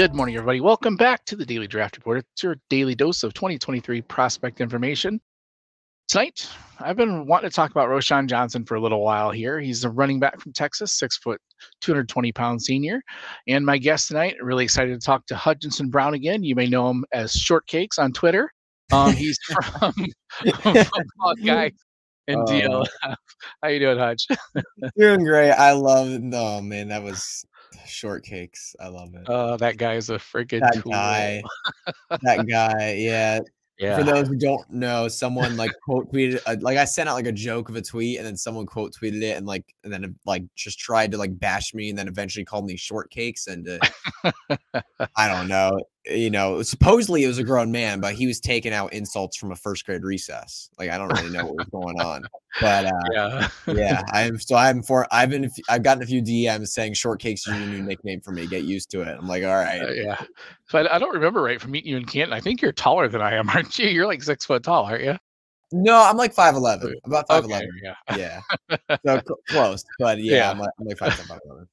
Good morning, everybody. Welcome back to the Daily Draft Report. It's your daily dose of 2023 prospect information. Tonight, I've been wanting to talk about Roschon Johnson for a little while here. He's a running back from Texas, six foot, 220 pound senior. And my guest tonight, really excited to talk to Hutchinson Brown again. You may know him as Shortcakes on Twitter. Um, he's from Football Guy and uh, DL. How you doing, Hutch? doing great. I love it. Oh man, that was shortcakes. I love it. Oh, that guy is a freaking that tool. guy. that guy, yeah. Yeah. For those who don't know, someone like quote tweeted, uh, like I sent out like a joke of a tweet, and then someone quote tweeted it, and like, and then like just tried to like bash me, and then eventually called me shortcakes, and uh, I don't know you know, supposedly it was a grown man, but he was taking out insults from a first grade recess. Like I don't really know what was going on, but uh, yeah, yeah. I'm so I'm for I've been I've gotten a few DMs saying "shortcakes" is your new nickname for me. Get used to it. I'm like, all right, uh, yeah. So I, I, don't remember right from meeting you in Canton. I think you're taller than I am, aren't you? You're like six foot tall, aren't you? No, I'm like five eleven, about five eleven. Okay, yeah, yeah. so cl- close, but yeah, yeah. I'm like, I'm like five eleven.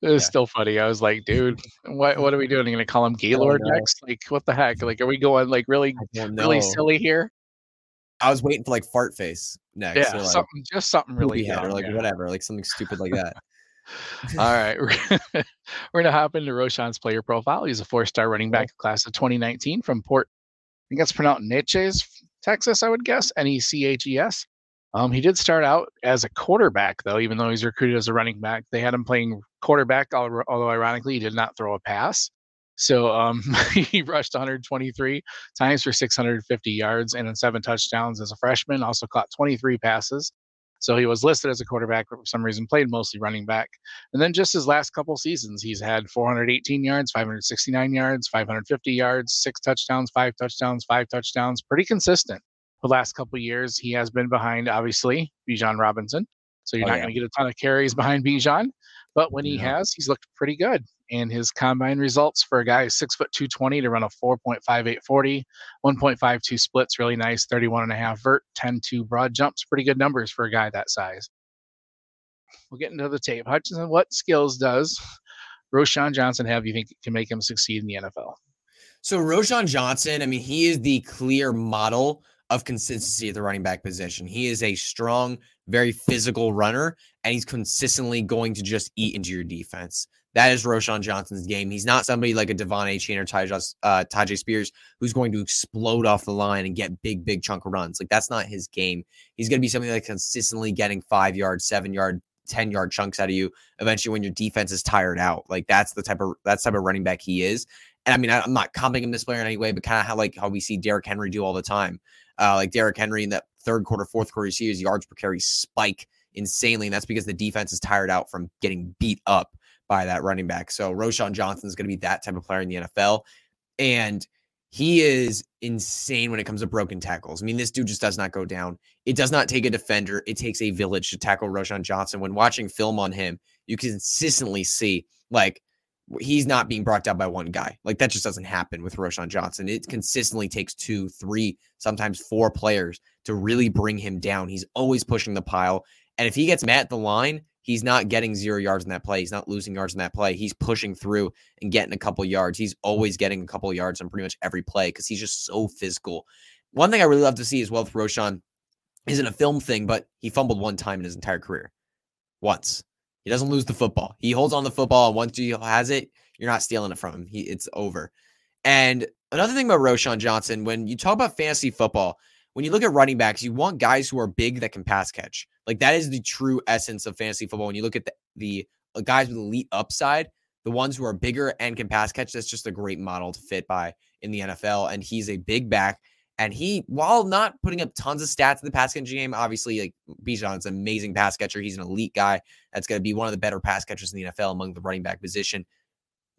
It was yeah. still funny. I was like, dude, what what are we doing? Are you gonna call him Gaylord next? Like, what the heck? Like, are we going like really really silly here? I was waiting for like fart face next. Yeah, like, something just something really head or like yeah. whatever, like something stupid like that. All right. We're, we're gonna hop into Roschon's player profile. He's a four-star running back class of 2019 from Port. I think that's pronounced Neches, Texas, I would guess. N E C H E S. Um, he did start out as a quarterback, though, even though he's recruited as a running back. They had him playing quarterback, although ironically, he did not throw a pass. So um, he rushed 123 times for 650 yards and seven touchdowns as a freshman. Also caught 23 passes. So he was listed as a quarterback, but for some reason played mostly running back. And then just his last couple seasons, he's had 418 yards, 569 yards, 550 yards, six touchdowns, five touchdowns, five touchdowns. Pretty consistent the last couple years, he has been behind, obviously, Bijan Robinson. So you're oh, not yeah. going to get a ton of carries behind Bijan. But when he has, he's looked pretty good. And his combine results for a guy who's six foot 220 to run a 4.5840, 1.52 splits, really nice, 31 and a half vert, 10 2 broad jumps, pretty good numbers for a guy that size. We'll get into the tape. Hutchinson, what skills does Roschon Johnson have you think can make him succeed in the NFL? So Roschon Johnson, I mean, he is the clear model of consistency at the running back position. He is a strong, very physical runner, and he's consistently going to just eat into your defense. That is Roschon Johnson's game. He's not somebody like a De'Von Achane or Tyjae, uh, Tyjae Spears who's going to explode off the line and get big, big chunk of runs. Like that's not his game. He's going to be something like consistently getting five yard, seven yard, 10 yard chunks out of you eventually when your defense is tired out. Like that's the type of that's type of running back he is. And I mean, I, am not comping him this player in any way, but kind of how like how we see Derrick Henry do all the time uh, like Derrick Henry in that third quarter, fourth quarter, you see his yards per carry spike insanely. And that's because the defense is tired out from getting beat up by that running back. So Roschon Johnson is going to be that type of player in the NFL. And he is insane when it comes to broken tackles. I mean, this dude just does not go down. It does not take a defender. It takes a village to tackle Roschon Johnson. When watching film on him, you consistently see like he's not being brought down by one guy. Like that just doesn't happen with Roschon Johnson. It consistently takes two, three, sometimes four players to really bring him down. He's always pushing the pile. And if he gets met at the line, he's not getting zero yards in that play. He's not losing yards in that play. He's pushing through and getting a couple yards. He's always getting a couple yards on pretty much every play because he's just so physical. One thing I really love to see as well with Roschon isn't a film thing, but he fumbled one time in his entire career. Once. He doesn't lose the football. He holds on the football, and once he has it, you're not stealing it from him. He it's over. And another thing about Roschon Johnson, when you talk about fantasy football, when you look at running backs, you want guys who are big that can pass catch. Like that is the true essence of fantasy football. When you look at the, the uh, guys with elite upside, the ones who are bigger and can pass catch, that's just a great model to fit by in the NFL. And he's a big back and he, while not putting up tons of stats in the pass catching game, obviously, like Bijan's an amazing pass catcher. He's an elite guy that's going to be one of the better pass catchers in the NFL among the running back position.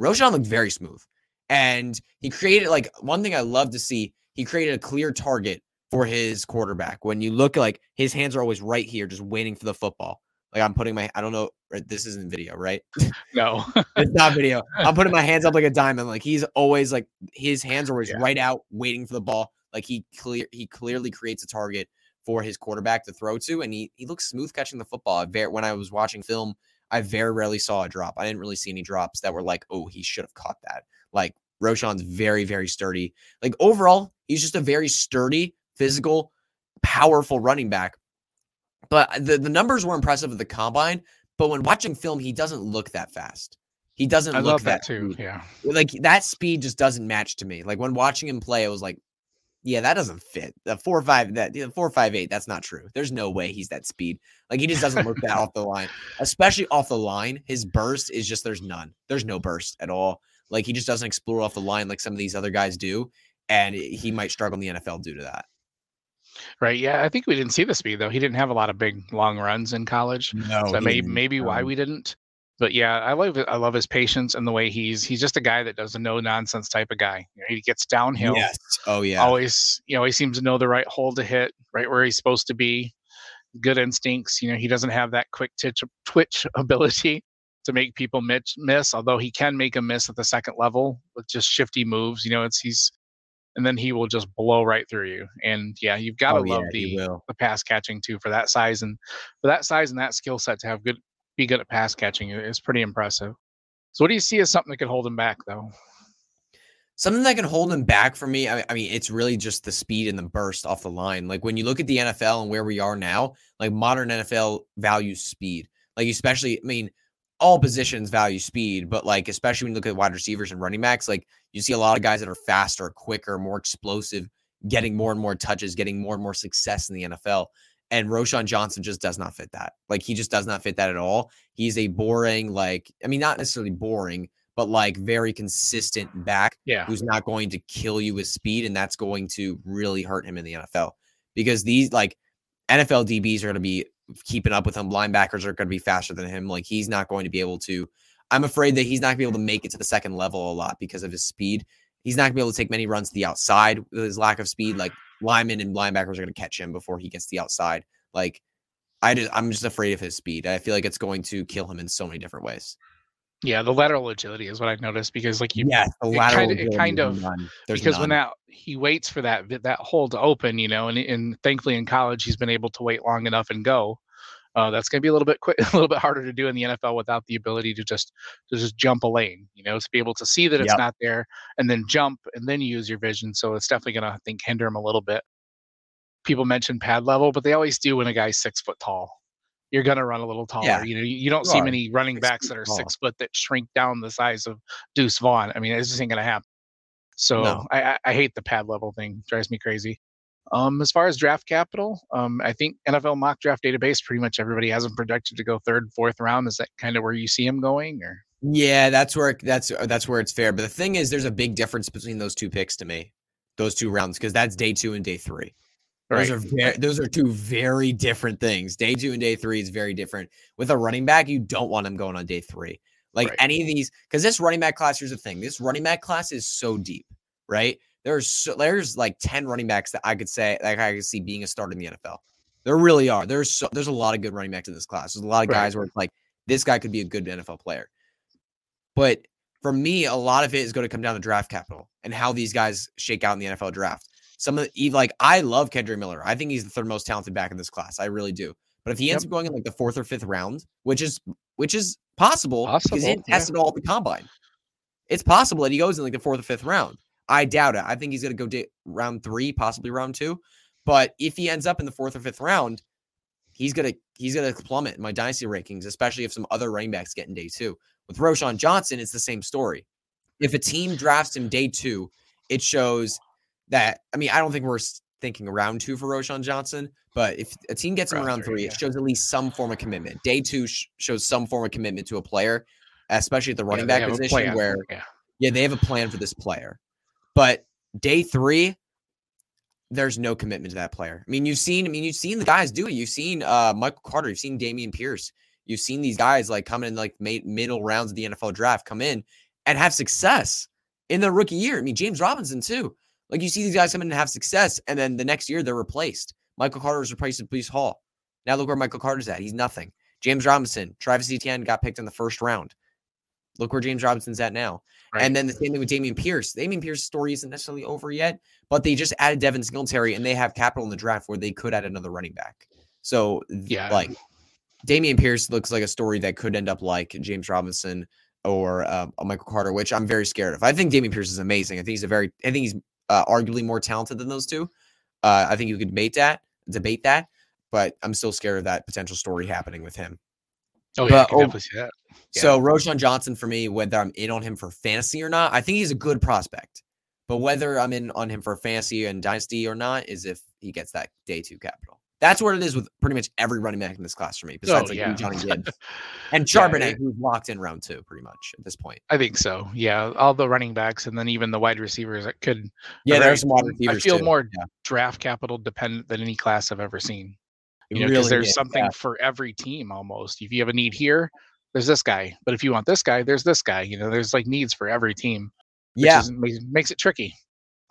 Roschon looked very smooth. And he created, like, one thing I love to see, he created a clear target for his quarterback. When you look like his hands are always right here, just waiting for the football. Like I'm putting my, I don't know, uh, this isn't video, right? No, it's not video. I'm putting my hands up like a diamond. Like he's always like his hands are always yeah. right out, waiting for the ball. Like he clear he clearly creates a target for his quarterback to throw to, and he he looks smooth catching the football. When I was watching film I very rarely saw a drop. I didn't really see any drops that were like, oh, he should have caught that. Like Roschon's very, very sturdy. Like overall, he's just a very sturdy, physical, powerful running back. But the, the numbers were impressive at the combine. But when watching film, he doesn't look that fast. He doesn't I look love that, that too. speed. Yeah. Like that speed just doesn't match to me. Like when watching him play, I was like, yeah, that doesn't fit. The four or five that the four five eight, that's not true. There's no way he's that speed. Like he just doesn't look that off the line, especially off the line. His burst is just there's none. There's no burst at all. Like he just doesn't explore off the line like some of these other guys do, and he might struggle in the NFL due to that. Right. Yeah. I think we didn't see the speed though. He didn't have a lot of big long runs in college. No, so that may maybe why we didn't. But yeah, I love. I love his patience and the way he's he's just a guy that does a no nonsense type of guy. You know, he gets downhill. Yes. Oh yeah. Always, you know, he seems to know the right hole to hit, right where he's supposed to be. Good instincts. You know, he doesn't have that quick twitch twitch ability to make people miss, miss. Although he can make a miss at the second level with just shifty moves. You know, it's he's and then he will just blow right through you. And yeah, you've got to Oh, love yeah, the the pass catching too for that size and for that size and that skill set to have good be good at pass catching is pretty impressive. So what do you see as something that could hold him back though? Something that can hold him back for me, I, I mean, it's really just the speed and the burst off the line. Like when you look at the NFL and where we are now, like modern NFL values speed. Like especially, I mean, all positions value speed, but like especially when you look at wide receivers and running backs, like you see a lot of guys that are faster, quicker, more explosive, getting more and more touches, getting more and more success in the NFL. And Roschon Johnson just does not fit that. Like he just does not fit that at all. He's a boring, like, I mean, not necessarily boring, but like very consistent back Yeah. who's not going to kill you with speed, and that's going to really hurt him in the NFL because these like NFL DBs are going to be keeping up with him. Linebackers are going to be faster than him. Like he's not going to be able to. I'm afraid that he's not going to be able to make it to the second level a lot because of his speed. He's not going to be able to take many runs to the outside with his lack of speed. Like linemen and linebackers are going to catch him before he gets to the outside. Like I just, I'm just afraid of his speed. I feel like it's going to kill him in so many different ways. Yeah, the lateral agility is what I've noticed because like you yeah, the it lateral kinda- it kind of- none. Because when that he waits for that that hole to open, you know, and and thankfully in college he's been able to wait long enough and go. Uh, that's going to be a little bit quick, a little bit harder to do in the NFL without the ability to just to just jump a lane, you know, to be able to see that it's Yep. not there and then jump and then use your vision. So it's definitely going to I think hinder him a little bit. People mention pad level, but they always do when a guy's six foot tall. You're going to run a little taller. Yeah, you know, you, you don't you see are. many running backs that are tall. six foot that shrink down the size of Deuce Vaughn. I mean, this just ain't going to happen. So No. I, I, I hate the pad level thing. Drives me crazy. Um, as far as draft capital, um, I think NFL mock draft database pretty much everybody has him projected to go third, fourth round. Is that kind of where you see him going, or Yeah, that's where that's uh, that's where it's fair. But the thing is, there's a big difference between those two picks to me, those two rounds, because that's day two and day three. Those right? are very, those are two very different things. Day two and day three is very different. With a running back, you don't want him going on day three. Like Right. any of these, because this running back class, here's the thing: this running back class is so deep, right? There's so, there's like ten running backs that I could say like I could see being a starter in the NFL. There really are. There's so, there's a lot of good running backs in this class. There's a lot of Right. guys where it's like this guy could be a good NFL player. But for me, a lot of it is going to come down to draft capital and how these guys shake out in the NFL draft. Some of the, like I love Kendre Miller. I think he's the third most talented back in this class. I really do. But if he ends Yep. up going in like the fourth or fifth round, which is which is possible, because he didn't yeah. test it all at the combine. It's possible that he goes in like the fourth or fifth round. I doubt it. I think he's going to go da- round three, possibly round two. But if he ends up in the fourth or fifth round, he's gonna he's gonna plummet in my dynasty rankings, especially if some other running backs get in day two. With Roschon Johnson, it's the same story. If a team drafts him day two, it shows that I mean, I don't think we're thinking round two for Roschon Johnson, but if a team gets him Round around three, three, yeah. it shows at least some form of commitment. Day two sh- shows some form of commitment to a player, especially at the running Yeah, back position, where yeah, yeah, they have a plan for this player. But day three, there's no commitment to that player. I mean, you've seen, I mean, you've seen the guys do it. You've seen uh Michael Carter, you've seen Dameon Pierce, you've seen these guys like coming in like made middle rounds of the NFL draft, come in and have success in their rookie year. I mean, James Robinson too. Like you see these guys come in and have success, and then the next year they're replaced. Michael Carter was replaced with Breece Hall. Now look where Michael Carter's at. He's nothing. James Robinson, Travis Etienne got picked in the first round. Look where James Robinson's at now. right. And then the same thing with Dameon Pierce. Dameon Pierce's story isn't necessarily over yet, but they just added Devin Singletary and they have capital in the draft where they could add another running back. So Yeah. like Dameon Pierce looks like a story that could end up like James Robinson or uh, Michael Carter, which I'm very scared of. I think Dameon Pierce is amazing. I think he's a very, I think he's uh, arguably more talented than those two. Uh, I think you could debate that, debate that, but I'm still scared of that potential story happening with him. Oh yeah, I can definitely see that. Yeah. So Roschon Johnson for me, whether I'm in on him for fantasy or not, I think he's a good prospect. But whether I'm in on him for fantasy and dynasty or not is if he gets that day two capital. That's what it is with pretty much every running back in this class for me, oh, besides oh, like yeah. Johnny Gibbs and Charbonnet, yeah, who's locked in round two pretty much at this point. I think so. Yeah, all the running backs and then even the wide receivers that could. Yeah, there's some wide receivers. I feel too. more yeah. draft capital dependent than any class I've ever seen. You know, because really there's is, something for every team almost. If you have a need here, there's this guy. But if you want this guy, there's this guy. You know, there's like needs for every team. Yeah, is, makes it tricky.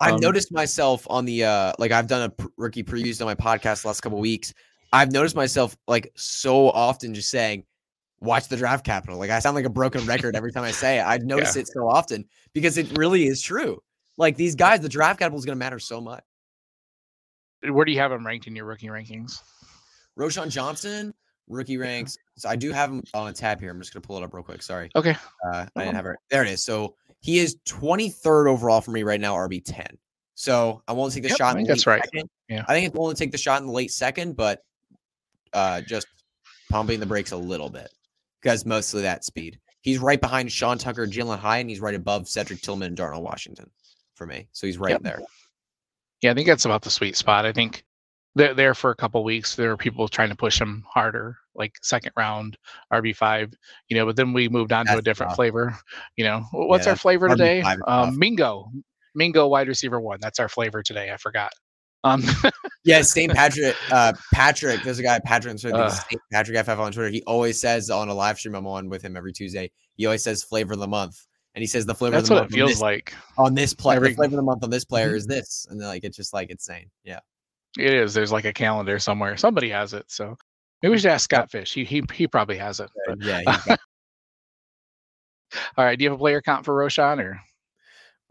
I've um, noticed myself on the uh like I've done a rookie previews on my podcast last couple weeks I've noticed myself like so often just saying, watch the draft capital. Like I sound like a broken record every time I say it. I notice yeah. it so often because it really is true. Like these guys, the draft capital is going to matter so much. Where do you have them ranked in your rookie rankings? Roschon Johnson, rookie ranks. So I do have him on a tab here. I'm just going to pull it up real quick. Sorry. Okay. Uh, I didn't have it. There it is. So he is 23rd overall for me right now, RB 10. So I won't take the yep, shot. I think that's right. Second. Yeah. I think it's only take the shot in the late second, but uh, just pumping the brakes a little bit because mostly that speed. He's right behind Sean Tucker, Jalen High, and he's right above Cedric Tillman and Darnell Washington for me. So he's right yep. there. Yeah, I think that's about the sweet spot. I think they're there for a couple weeks. There were people trying to push him harder, like second round RB five, you know. But then we moved on that's to a different tough. flavor. You know, what's yeah, our flavor today? Um, Mingo, Mingo wide receiver one. That's our flavor today. I forgot. Um, yeah, St. Patrick. Uh, Patrick. There's a guy Patrick. Uh, St. Patrick FF on Twitter. He always says on a live stream I'm on with him every Tuesday. He always says flavor of the month, and he says the flavor. That's of the what month it feels this, like on this player. Every, the flavor of the month on this player mm-hmm. is this, and like it's just like insane. Yeah, it is. There's like a calendar somewhere. Somebody has it. So maybe we should ask Scott Fish. He he he probably has it. Uh, but. Yeah. All right. Do you have a player count for Roschon or?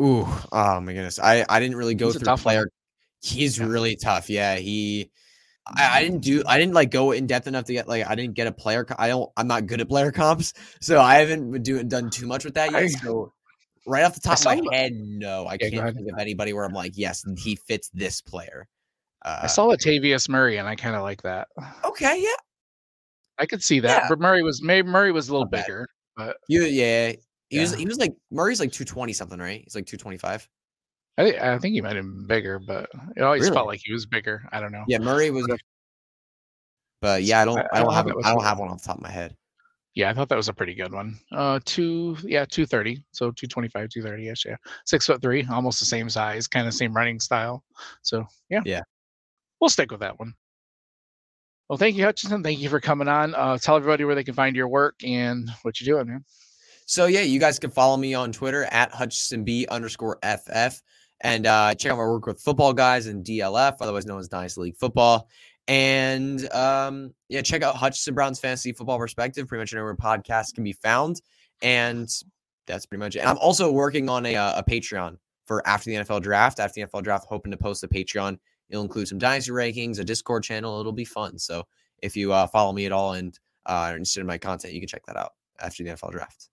Ooh, oh my goodness. I I didn't really go He's through player. One. He's yeah. really tough. Yeah, he. I, I, didn't do. I didn't like go in depth enough to get like. I didn't get a player. I don't. I'm not good at player comps, so I haven't been doing done too much with that yet. I, so right off the top of my uh, head, no, I yeah, can't think of anybody where I'm like, yes, he fits this player. Uh, I saw Latavius Murray, and I kind of like that. Okay, yeah, I could see that. Yeah. But Murray was maybe Murray was a little bigger, but you, yeah, he yeah. was. He was like Murray's like 220 something, right? He's like 225. I think I think he might have been bigger, but it always really? felt like he was bigger. I don't know. Yeah, Murray was. But yeah, I don't. I, I don't have. I don't have one off the top of my head. Yeah, I thought that was a pretty good one. Uh, two, yeah, two thirty. So two twenty five, two thirty ish. Yeah, six foot three, almost the same size, kind of same running style. So yeah, yeah, we'll stick with that one. Well, thank you, Hutchinson. Thank you for coming on. Uh, tell everybody where they can find your work and what you're doing, man. So yeah, you guys can follow me on Twitter at HutchinsonB underscore FF. And uh, check out my work with football guys in DLF, otherwise known as Dynasty League Football. And um, yeah, check out Hutchinson Brown's Fantasy Football Perspective, pretty much anywhere podcasts can be found. And that's pretty much it. And I'm also working on a, uh, a Patreon for after the NFL draft. After the NFL draft, hoping to post a Patreon. It'll include some dynasty rankings, a Discord channel. It'll be fun. So if you uh, follow me at all and uh, are interested in my content, you can check that out after the NFL draft.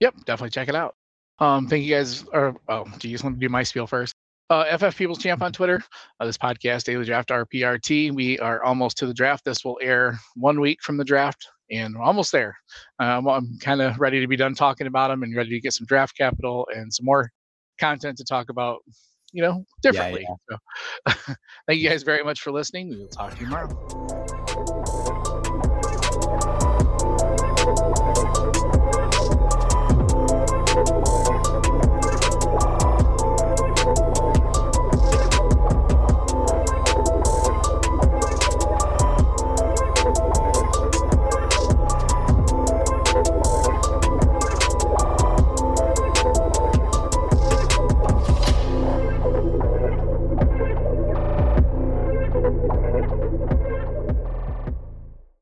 Yep, definitely check it out. Um, thank you guys. Or oh, do you just want to do my spiel first? Uh, FF People's Champ on Twitter. Uh, this podcast, Daily Draft RPRT. We are almost to the draft. This will air one week from the draft, and we're almost there. Um, I'm kind of ready to be done talking about them and ready to get some draft capital and some more content to talk about, you know, differently. Yeah, yeah. So, thank you guys very much for listening. We will talk to you tomorrow.